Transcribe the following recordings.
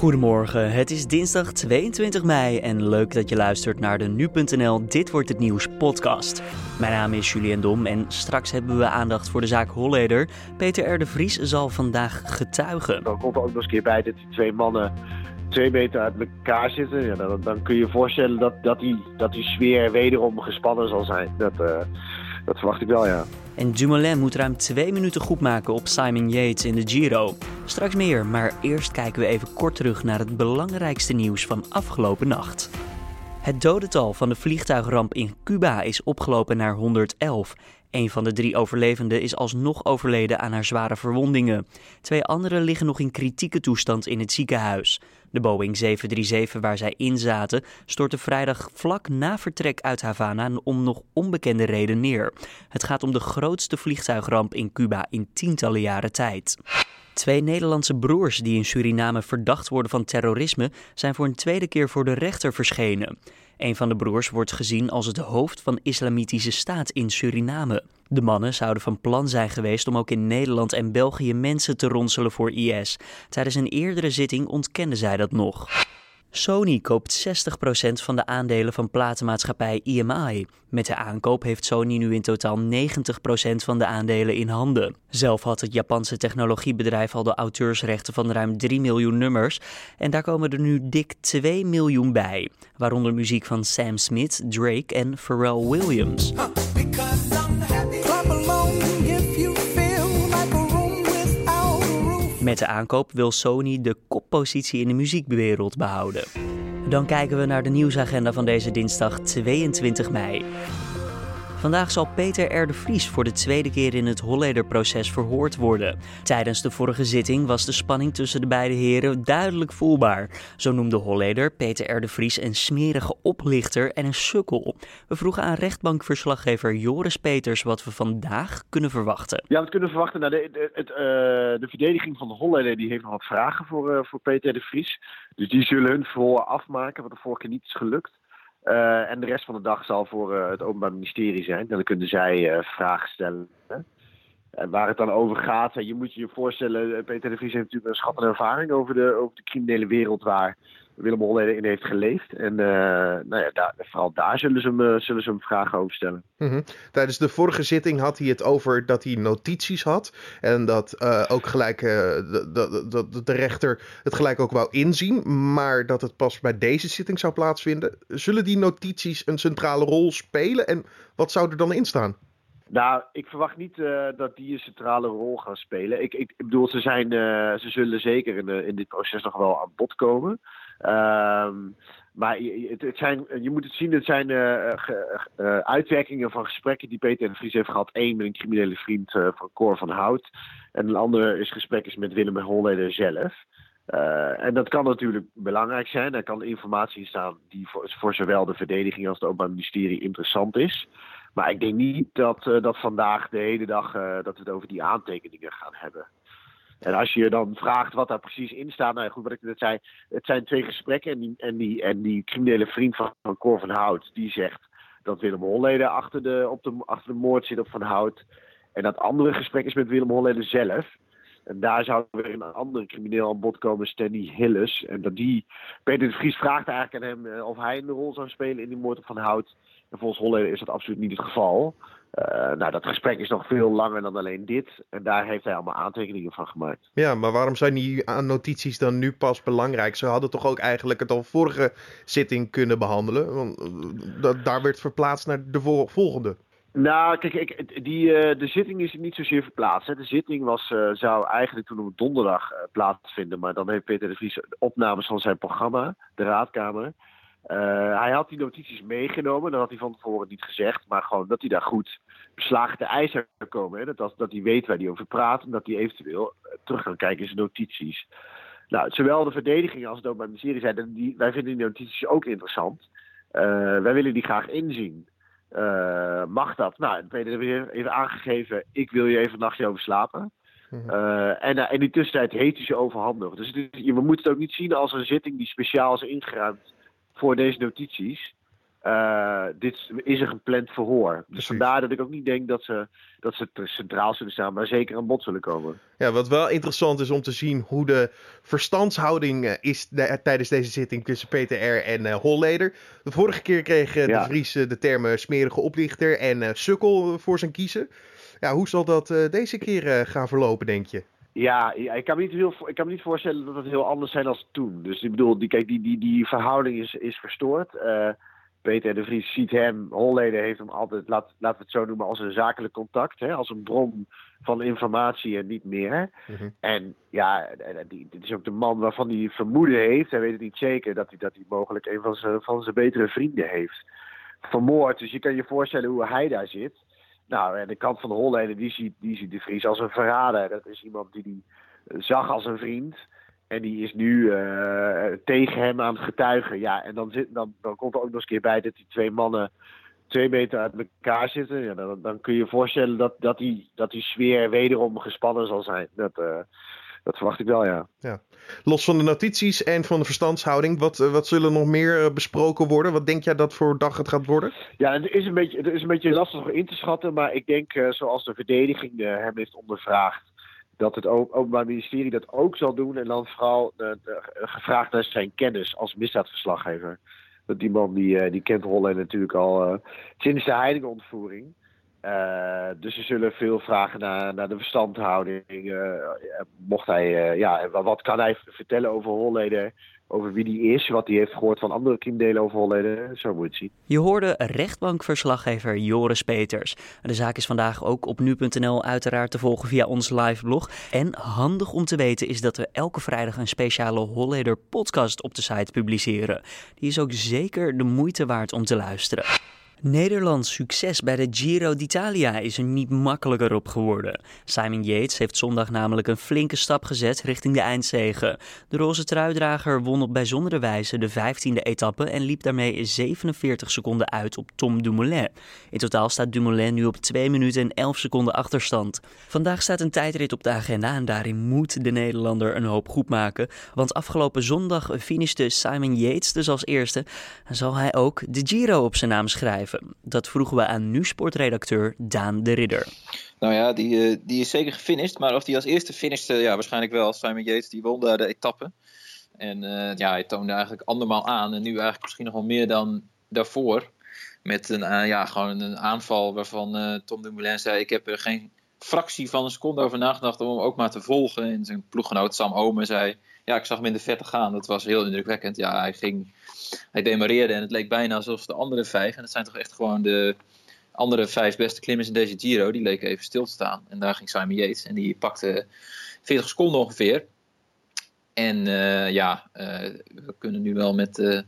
Goedemorgen, het is dinsdag 22 mei en leuk dat je luistert naar de Nu.nl Dit Wordt Het Nieuws podcast. Mijn naam is Julian Dom en straks hebben we aandacht voor de zaak Holleder. Peter R. de Vries zal vandaag getuigen. Dan komt er ook nog eens een keer bij dat die twee mannen twee meter uit elkaar zitten. Ja, dan, dan kun je je voorstellen dat, dat, die, dat die sfeer wederom gespannen zal zijn. Dat, uh, dat verwacht ik wel, ja. En Dumoulin moet ruim twee minuten goed maken op Simon Yates in de Giro. Straks meer, maar eerst kijken we even kort terug naar het belangrijkste nieuws van afgelopen nacht. Het dodental van de vliegtuigramp in Cuba is opgelopen naar 111. Een van de drie overlevenden is alsnog overleden aan haar zware verwondingen. Twee anderen liggen nog in kritieke toestand in het ziekenhuis. De Boeing 737 waar zij in zaten stortte vrijdag vlak na vertrek uit Havana om nog onbekende reden neer. Het gaat om de grootste vliegtuigramp in Cuba in tientallen jaren tijd. Twee Nederlandse broers die in Suriname verdacht worden van terrorisme zijn voor een tweede keer voor de rechter verschenen. Een van de broers wordt gezien als het hoofd van Islamitische Staat in Suriname. De mannen zouden van plan zijn geweest om ook in Nederland en België mensen te ronselen voor IS. Tijdens een eerdere zitting ontkenden zij dat nog. Sony koopt 60% van de aandelen van platenmaatschappij EMI. Met de aankoop heeft Sony nu in totaal 90% van de aandelen in handen. Zelf had het Japanse technologiebedrijf al de auteursrechten van ruim 3 miljoen nummers. En daar komen er nu dik 2 miljoen bij. Waaronder muziek van Sam Smith, Drake en Pharrell Williams. Met de aankoop wil Sony de koppositie in de muziekwereld behouden. Dan kijken we naar de nieuwsagenda van deze dinsdag 22 mei. Vandaag zal Peter R. de Vries voor de tweede keer in het Holleder-proces verhoord worden. Tijdens de vorige zitting was de spanning tussen de beide heren duidelijk voelbaar. Zo noemde Holleder Peter R. de Vries een smerige oplichter en een sukkel. We vroegen aan rechtbankverslaggever Joris Peters wat we vandaag kunnen verwachten. Ja, we kunnen verwachten. Nou, de, het, uh, de verdediging van de Holleder die heeft nog wat vragen voor, uh, voor Peter R. de Vries. Dus die zullen hun verhoor afmaken, wat de vorige keer niet is gelukt. Uh, en de rest van de dag zal voor uh, het Openbaar Ministerie zijn. Dan kunnen zij uh, vragen stellen. En waar het dan over gaat, je moet je je voorstellen, Peter de Vries heeft natuurlijk een schattende ervaring over de, over de criminele wereld waar Willem Holleder in heeft geleefd. En uh, nou ja, daar, vooral daar zullen ze, hem, uh, zullen ze hem vragen over stellen. Mm -hmm. Tijdens de vorige zitting had hij het over dat hij notities had. En dat uh, ook gelijk de, de, de, de, rechter het gelijk ook wou inzien. Maar dat het pas bij deze zitting zou plaatsvinden. Zullen die notities een centrale rol spelen? En wat zou er dan in staan? Nou, ik verwacht niet uh, dat die een centrale rol gaan spelen. Ik, ik, ik bedoel, ze, zijn, uh, ze zullen zeker in, in, dit proces nog wel aan bod komen. Um, maar het, het zijn, je moet het zien, het zijn uh, ge, uh, uitwerkingen van gesprekken die Peter en Vries heeft gehad. Eén met een criminele vriend van Cor van Hout. En een ander is gesprek is met Willem Holleder zelf. en dat kan natuurlijk belangrijk zijn. Er kan informatie staan die voor, voor zowel de verdediging als het Openbaar Ministerie interessant is. Maar ik denk niet dat, dat vandaag de hele dag dat we het over die aantekeningen gaan hebben. En als je dan vraagt wat daar precies in staat, nou ja, goed, wat ik net zei, het zijn twee gesprekken en die, en die, en die criminele vriend van, van Cor van Hout, die zegt dat Willem Holleder achter de, op de, achter de moord zit op Van Hout. En dat andere gesprek is met Willem Holleder zelf. En daar zou weer een andere crimineel aan bod komen, Stanley Hilles. En dat die, Peter de Vries vraagt eigenlijk aan hem of hij een rol zou spelen in die moord op Van Hout. En volgens Holleder is dat absoluut niet het geval. Uh, nou, dat gesprek is nog veel langer dan alleen dit. En daar heeft hij allemaal aantekeningen van gemaakt. Ja, maar waarom zijn die notities dan nu pas belangrijk? Ze hadden toch ook eigenlijk het al vorige zitting kunnen behandelen? Want uh, daar werd verplaatst naar de volgende. Nou, kijk, ik, die, uh, de zitting is niet zozeer verplaatst. Hè. De zitting was, uh, zou eigenlijk toen op donderdag plaatsvinden. Maar dan heeft Peter de Vries opnames van zijn programma, de Raadkamer. Uh, hij had die notities meegenomen, dat had hij van tevoren niet gezegd, maar gewoon dat hij daar goed beslagen te ijs zou komen. Hè? Dat, dat hij weet waar hij over praat en dat hij eventueel terug kan kijken in zijn notities. Nou, zowel de verdediging als het de serie zeiden, die, wij vinden die notities ook interessant. Uh, wij willen die graag inzien. Uh, mag dat? Nou, Peter heeft even aangegeven, ik wil je even een nachtje over slapen. Uh, en in die tussentijd heeft hij ze overhandigd. Dus het, we moeten het ook niet zien als een zitting die speciaal is ingeruimd voor deze notities. uh, dit is een gepland verhoor. Dus vandaar dat ik ook niet denk dat ze, dat ze centraal zullen staan, maar zeker aan bod zullen komen. Ja, wat wel interessant is om te zien hoe de verstandshouding eh, is tijdens deze zitting tussen PTR en uh, Holleder. De vorige keer kreeg de Vries de termen smerige oplichter en sukkel voor zijn kiezen. Ja, hoe zal dat deze keer gaan verlopen, denk je? Ja, ik kan, me niet heel, ik kan me niet voorstellen dat het heel anders zijn als toen. Dus ik bedoel, die, kijk, die, die, die verhouding is, is verstoord. Peter de Vries ziet hem, Holleden heeft hem altijd, laat, laten we het zo noemen, als een zakelijk contact. Hè, als een bron van informatie en niet meer. Mhm. En ja, dit is ook de man waarvan hij vermoeden heeft, hij weet het niet zeker, dat hij, dat hij mogelijk een van zijn, van zijn betere vrienden heeft vermoord. Dus je kan je voorstellen hoe hij daar zit. Nou, en de kant van de Holleden, die ziet, die ziet de Vries als een verrader. Dat is iemand die hij zag als een vriend. En die is nu uh, tegen hem aan het getuigen. Ja, en dan, zit, dan, dan komt er ook nog eens een keer bij dat die twee mannen twee meter uit elkaar zitten. Ja, dan, dan kun je je voorstellen dat, dat, die, dat die sfeer wederom gespannen zal zijn. Dat, uh, dat verwacht ik wel, ja. ja. Los van de notities en van de verstandshouding, wat, wat zullen nog meer besproken worden? Wat denk jij dat voor dag het gaat worden? Ja, het is een beetje, het is een beetje lastig in te schatten. Maar ik denk, uh, zoals de verdediging hem heeft ondervraagd dat het Openbaar Ministerie dat ook zal doen. En dan vooral gevraagd naar zijn kennis als misdaadverslaggever. Dat die man die, eh, die kent Holland natuurlijk al uh, sinds de Heidingen-ontvoering. Uh, dus ze zullen veel vragen naar, naar de verstandhouding. Uh, mocht hij, ja, wat kan hij vertellen over Holleden? over wie die is, wat hij heeft gehoord van andere kinderen over Holleden. Zo moet je zien. Je hoorde rechtbankverslaggever Joris Peters. De zaak is vandaag ook op nu.nl uiteraard te volgen via ons live blog. En handig om te weten is dat we elke vrijdag een speciale Holleder podcast op de site publiceren. Die is ook zeker de moeite waard om te luisteren. Nederlands succes bij de Giro d'Italia is er niet makkelijker op geworden. Simon Yates heeft zondag namelijk een flinke stap gezet richting de eindzege. De roze truidrager won op bijzondere wijze de 15e etappe en liep daarmee 47 seconden uit op Tom Dumoulin. In totaal staat Dumoulin nu op 2 minuten en 11 seconden achterstand. Vandaag staat een tijdrit op de agenda en daarin moet de Nederlander een hoop goed maken. Want afgelopen zondag finishte Simon Yates dus als eerste en zal hij ook de Giro op zijn naam schrijven. Dat vroegen we aan nu-sportredacteur Daan de Ridder. Nou ja, die, eh, die is zeker gefinished. Maar of die als eerste finishte, ja, waarschijnlijk wel. Simon Yates, die won daar de etappe. En uh, ja, hij toonde eigenlijk andermaal aan. En nu eigenlijk misschien nog wel meer dan daarvoor. Met een, uh, ja, gewoon een aanval waarvan uh, Tom Dumoulin zei... ik heb er geen fractie van een seconde over nagedacht om hem ook maar te volgen. En zijn ploeggenoot Sam Omen zei... ja, ik zag hem in de verte gaan. Dat was heel indrukwekkend. Ja, hij ging hij demareerde en het leek bijna alsof de andere vijf, en dat zijn toch echt gewoon de andere vijf beste klimmers in deze Giro, die leken even stil te staan. En daar ging Simon Yates en die pakte 40 seconden ongeveer. En uh, ja, uh, we kunnen nu wel met uh,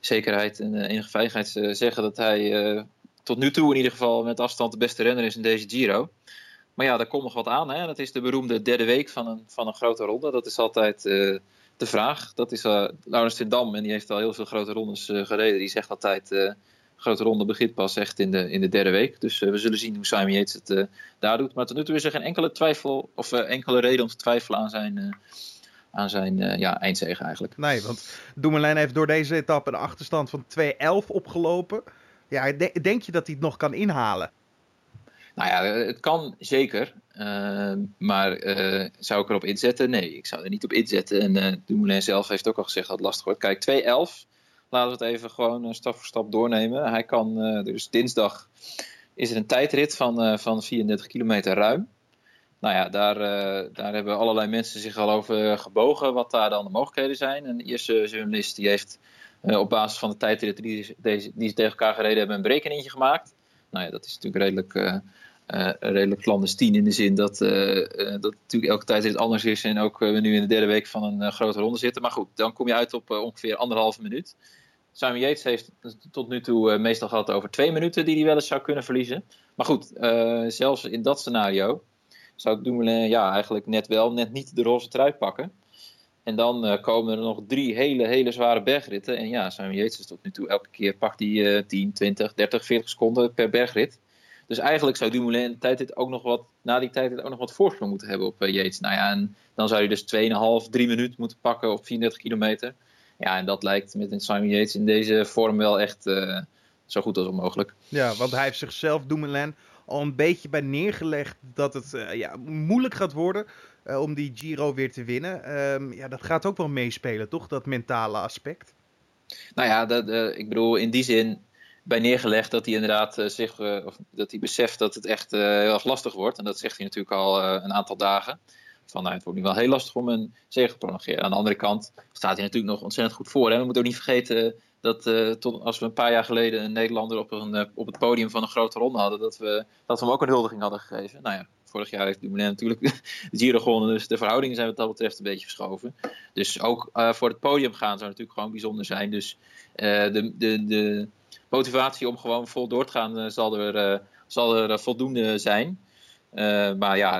zekerheid en enige veiligheid zeggen dat hij tot nu toe in ieder geval met afstand de beste renner is in deze Giro. Maar ja, daar komt nog wat aan. Hè? Dat is de beroemde derde week van een, van een grote ronde. Dat is altijd de vraag. Dat is uh, Laurens ten Dam en die heeft al heel veel grote rondes uh, gereden. Die zegt altijd, uh, grote ronde begint pas echt in de, in de derde week. Dus we zullen zien hoe Simon Yates het daar doet. Maar tot nu toe is er geen enkele twijfel of enkele reden om te twijfelen aan zijn, aan zijn ja, eindzege eigenlijk. Nee, want Dumoulin heeft door deze etappe een achterstand van 2-11 opgelopen. Ja, denk je dat hij het nog kan inhalen? Nou ja, het kan zeker. Uh, maar uh, zou ik erop inzetten? Nee, ik zou er niet op inzetten. En uh, Dumoulin zelf heeft ook al gezegd dat het lastig wordt. Kijk, 2-11. Laten we het even gewoon stap voor stap doornemen. Hij kan, dus dinsdag is er een tijdrit van, van 34 kilometer ruim. Nou ja, daar, daar hebben allerlei mensen zich al over gebogen. Wat daar dan de mogelijkheden zijn. En de eerste journalist die heeft op basis van de tijdrit die, die, die ze tegen elkaar gereden hebben een berekeningetje gemaakt. Nou ja, dat is natuurlijk redelijk uh, redelijk clandestien in de zin dat, uh, dat natuurlijk elke tijd het anders is en ook we nu in de derde week van een grote ronde zitten. Maar goed, dan kom je uit op ongeveer anderhalve minuut. Simon Yates heeft tot nu toe meestal gehad over twee minuten die hij wel eens zou kunnen verliezen. Maar goed, zelfs in dat scenario zou Dumoulin ja, eigenlijk net wel, net niet de roze trui pakken. En dan komen er nog drie hele, hele zware bergritten. En ja, Simon Yates is tot nu toe elke keer pakt hij 10, 20, 30, 40 seconden per bergrit. Dus eigenlijk zou Dumoulin de tijd ook nog wat, na die tijd ook nog wat voorsprong moeten hebben op uh, Yates. Nou ja, en dan zou hij dus 2,5, 3 minuten moeten pakken op 34 kilometer. Ja, en dat lijkt met een Simon Yates in deze vorm wel echt uh, zo goed als onmogelijk. Ja, want hij heeft zichzelf, Dumoulin, al een beetje bij neergelegd dat het ja, moeilijk gaat worden om die Giro weer te winnen. Ehm, ja, dat gaat ook wel meespelen, toch? Dat mentale aspect. Nou ja, dat, ik bedoel, in die zin bij neergelegd dat hij inderdaad uh, zich, uh, of dat hij beseft dat het echt uh, heel erg lastig wordt. En dat zegt hij natuurlijk al een aantal dagen. Van nou, het wordt nu wel heel lastig om een zege te prolongeren. Aan de andere kant staat hij natuurlijk nog ontzettend goed voor. Hè? We moeten ook niet vergeten dat tot, als we een paar jaar geleden een Nederlander op, een, op het podium van een grote ronde hadden, dat we, dat we hem ook een huldiging hadden gegeven. Nou ja, vorig jaar heeft Dumoulin natuurlijk de Giro gewonnen. Dus de verhoudingen zijn wat dat betreft een beetje verschoven. Dus ook voor het podium gaan zou natuurlijk gewoon bijzonder zijn. Dus de, de, de motivatie om gewoon vol door te gaan eh, zal er, eh, zal er eh, voldoende zijn. maar ja,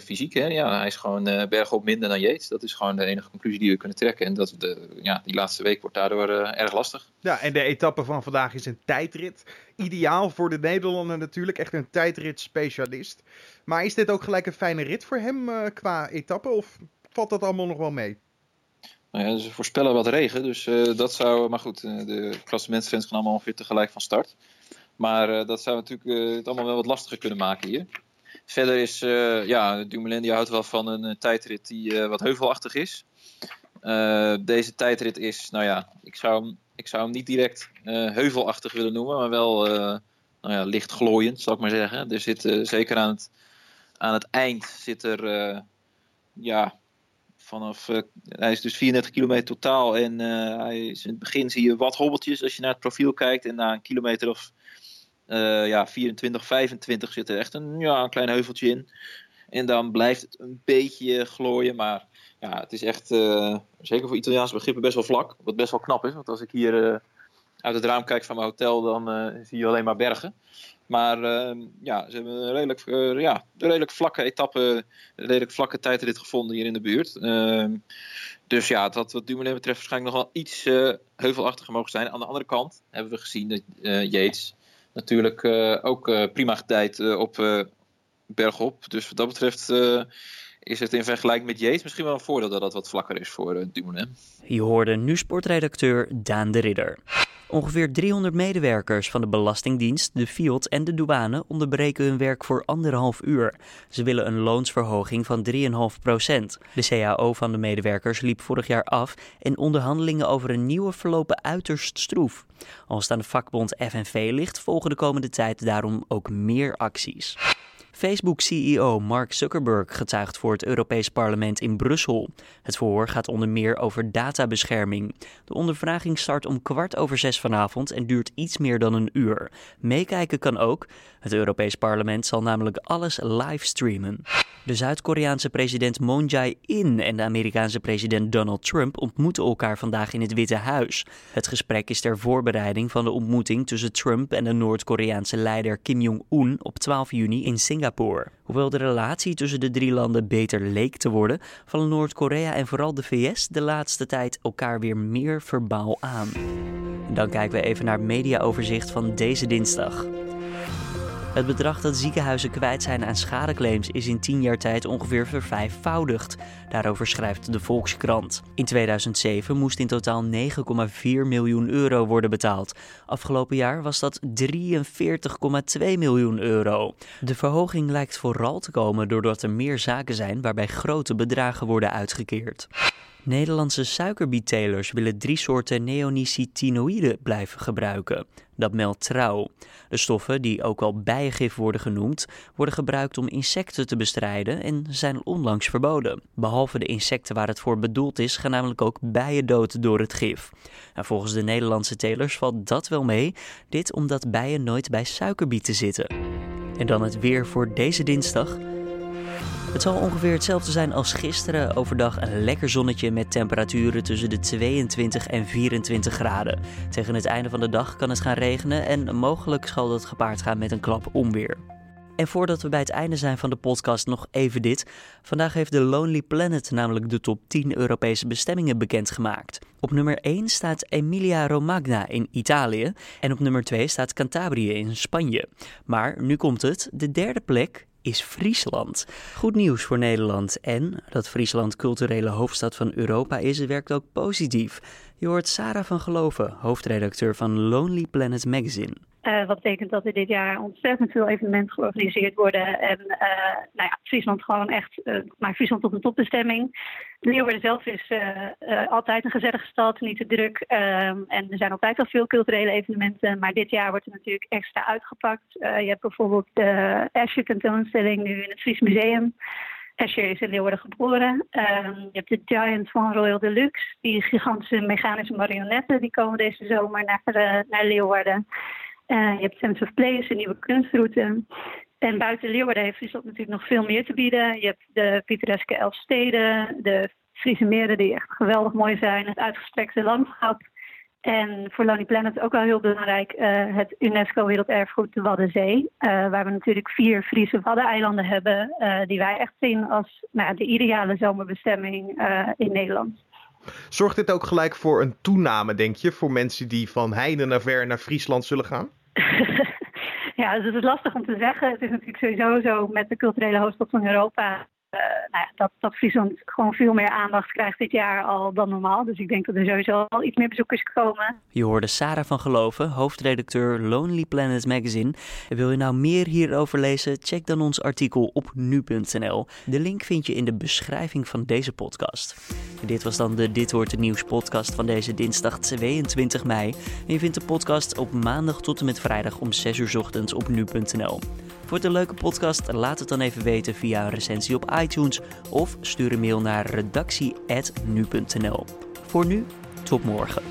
fysiek, hè, ja, hij is gewoon bergop minder dan Yates. Dat is gewoon de enige conclusie die we kunnen trekken. En dat de, ja, die laatste week wordt daardoor erg lastig. Ja, en de etappe van vandaag is een tijdrit. Ideaal voor de Nederlander natuurlijk, echt een tijdrit-specialist. Maar is dit ook gelijk een fijne rit voor hem qua etappe? Of valt dat allemaal nog wel mee? Nou ja, ze voorspellen wat regen, dus uh, dat zou. Maar goed, uh, de klassementsfans gaan allemaal ongeveer tegelijk van start. Maar uh, dat zou natuurlijk het allemaal wel wat lastiger kunnen maken hier. Verder is, ja, Dumoulin die houdt wel van een tijdrit die wat heuvelachtig is. deze tijdrit is, nou ja, ik zou hem, ik zou hem niet direct heuvelachtig willen noemen, maar wel nou ja, licht glooiend, zal ik maar zeggen. Er zit zeker aan het, aan het eind zit er, ja, vanaf, uh, hij is dus 34 kilometer totaal. En uh, hij in het begin zie je wat hobbeltjes als je naar het profiel kijkt. En na een kilometer of uh, ja, 24, 25 zit er echt een, ja, een klein heuveltje in. En dan blijft het een beetje glooien. Maar ja, het is echt, zeker voor Italiaanse begrippen, best wel vlak. Wat best wel knap is. Want als ik hier uit het raam kijk van mijn hotel, dan zie je alleen maar bergen. Maar ehm, ja, ze hebben een redelijk, uh, ja, redelijk vlakke etappe, redelijk vlakke tijdrit gevonden hier in de buurt. Ehm, dus ja, dat wat Dumoulin betreft waarschijnlijk nog wel iets uh, heuvelachtiger mogen zijn. Aan de andere kant hebben we gezien dat uh, Yates natuurlijk ook prima getijd op bergop. Dus wat dat betreft is het in vergelijking met Yates misschien wel een voordeel dat dat wat vlakker is voor Dumoulin. Je hoorde nu sportredacteur Daan de Ridder. Ongeveer 300 medewerkers van de Belastingdienst, de FIOD en de douane onderbreken hun werk voor anderhalf uur. Ze willen een loonsverhoging van 3,5 procent. De CAO van de medewerkers liep vorig jaar af en onderhandelingen over een nieuwe verlopen uiterst stroef. Als het aan de vakbond FNV ligt, volgen de komende tijd daarom ook meer acties. Facebook-CEO Mark Zuckerberg getuigt voor het Europees Parlement in Brussel. Het verhoor gaat onder meer over databescherming. De ondervraging start om kwart over zes vanavond en duurt iets meer dan een uur. Meekijken kan ook. Het Europees Parlement zal namelijk alles livestreamen. De Zuid-Koreaanse president Moon Jae-in en de Amerikaanse president Donald Trump ontmoeten elkaar vandaag in het Witte Huis. Het gesprek is ter voorbereiding van de ontmoeting tussen Trump en de Noord-Koreaanse leider Kim Jong-un op 12 juni in Singapore. Hoewel de relatie tussen de drie landen beter leek te worden, vallen Noord-Korea en vooral de VS de laatste tijd elkaar weer meer verbaal aan. Dan kijken we even naar het mediaoverzicht van deze dinsdag. Het bedrag dat ziekenhuizen kwijt zijn aan schadeclaims is in 10 jaar tijd ongeveer vervijfvoudigd. Daarover schrijft de Volkskrant. In 2007 moest in totaal 9,4 miljoen euro worden betaald. Afgelopen jaar was dat 43,2 miljoen euro. De verhoging lijkt vooral te komen doordat er meer zaken zijn waarbij grote bedragen worden uitgekeerd. Nederlandse suikerbiettelers willen drie soorten neonicotinoïden blijven gebruiken. Dat meldt Trouw. De stoffen, die ook wel bijengif worden genoemd, worden gebruikt om insecten te bestrijden en zijn onlangs verboden. Behalve de insecten waar het voor bedoeld is, gaan namelijk ook bijen dood door het gif. Nou, volgens de Nederlandse telers valt dat wel mee, dit omdat bijen nooit bij suikerbieten zitten. En dan het weer voor deze dinsdag. Het zal ongeveer hetzelfde zijn als gisteren. Overdag een lekker zonnetje met temperaturen tussen de 22 en 24 graden. Tegen het einde van de dag kan het gaan regenen en mogelijk zal dat gepaard gaan met een klap onweer. En voordat we bij het einde zijn van de podcast nog even dit. Vandaag heeft de Lonely Planet namelijk de top 10 Europese bestemmingen bekendgemaakt. Op nummer 1 staat Emilia Romagna in Italië en op nummer 2 staat Cantabrië in Spanje. Maar nu komt het, de derde plek is Friesland. Goed nieuws voor Nederland en dat Friesland culturele hoofdstad van Europa is, werkt ook positief. Je hoort Sarah van Geloven, hoofdredacteur van Lonely Planet Magazine. Uh, wat betekent dat er dit jaar ontzettend veel evenementen georganiseerd worden. En uh, nou ja, Friesland gewoon echt, uh, maakt Friesland tot een topbestemming. Leeuwarden zelf is altijd een gezellige stad, niet te druk. Ehm, en er zijn altijd al veel culturele evenementen. Maar dit jaar wordt er natuurlijk extra uitgepakt. je hebt bijvoorbeeld de Asher tentoonstelling nu in het Fries Museum. Asher is in Leeuwarden geboren. Ehm, je hebt de Giant van Royal Deluxe. Die gigantische mechanische marionetten die komen deze zomer naar, naar Leeuwarden. Uh, je hebt Sense of Place, een nieuwe kunstroute. En buiten Leeuwarden heeft Friesland natuurlijk nog veel meer te bieden. Je hebt de pittoreske elf steden, de Friese meren die echt geweldig mooi zijn, het uitgestrekte landschap. En voor Lonely Planet ook wel heel belangrijk uh, het UNESCO Werelderfgoed de Waddenzee. Uh, waar we natuurlijk vier Friese waddeneilanden hebben uh, die wij echt zien als nou, de ideale zomerbestemming in Nederland. Zorgt dit ook gelijk voor een toename, denk je, voor mensen die van heinde naar ver naar Friesland zullen gaan? ja, dus het is lastig om te zeggen. Het is natuurlijk sowieso zo met de culturele hoofdstad van Europa nou ja, dat, dat gewoon veel meer aandacht krijgt dit jaar al dan normaal. Dus ik denk dat er sowieso al iets meer bezoekers komen. Je hoorde Sarah van Geloven, hoofdredacteur Lonely Planet Magazine. Wil je nou meer hierover lezen? Check dan ons artikel op nu.nl. De link vind je in de beschrijving van deze podcast. Dit was dan de Dit Hoort Het Nieuws podcast van deze dinsdag 22 mei. En je vindt de podcast op maandag tot en met vrijdag om 6 uur ochtends op nu.nl. Voor een leuke podcast? Laat het dan even weten via een recensie op iTunes of stuur een mail naar redactie.nu.nl. Voor nu, tot morgen.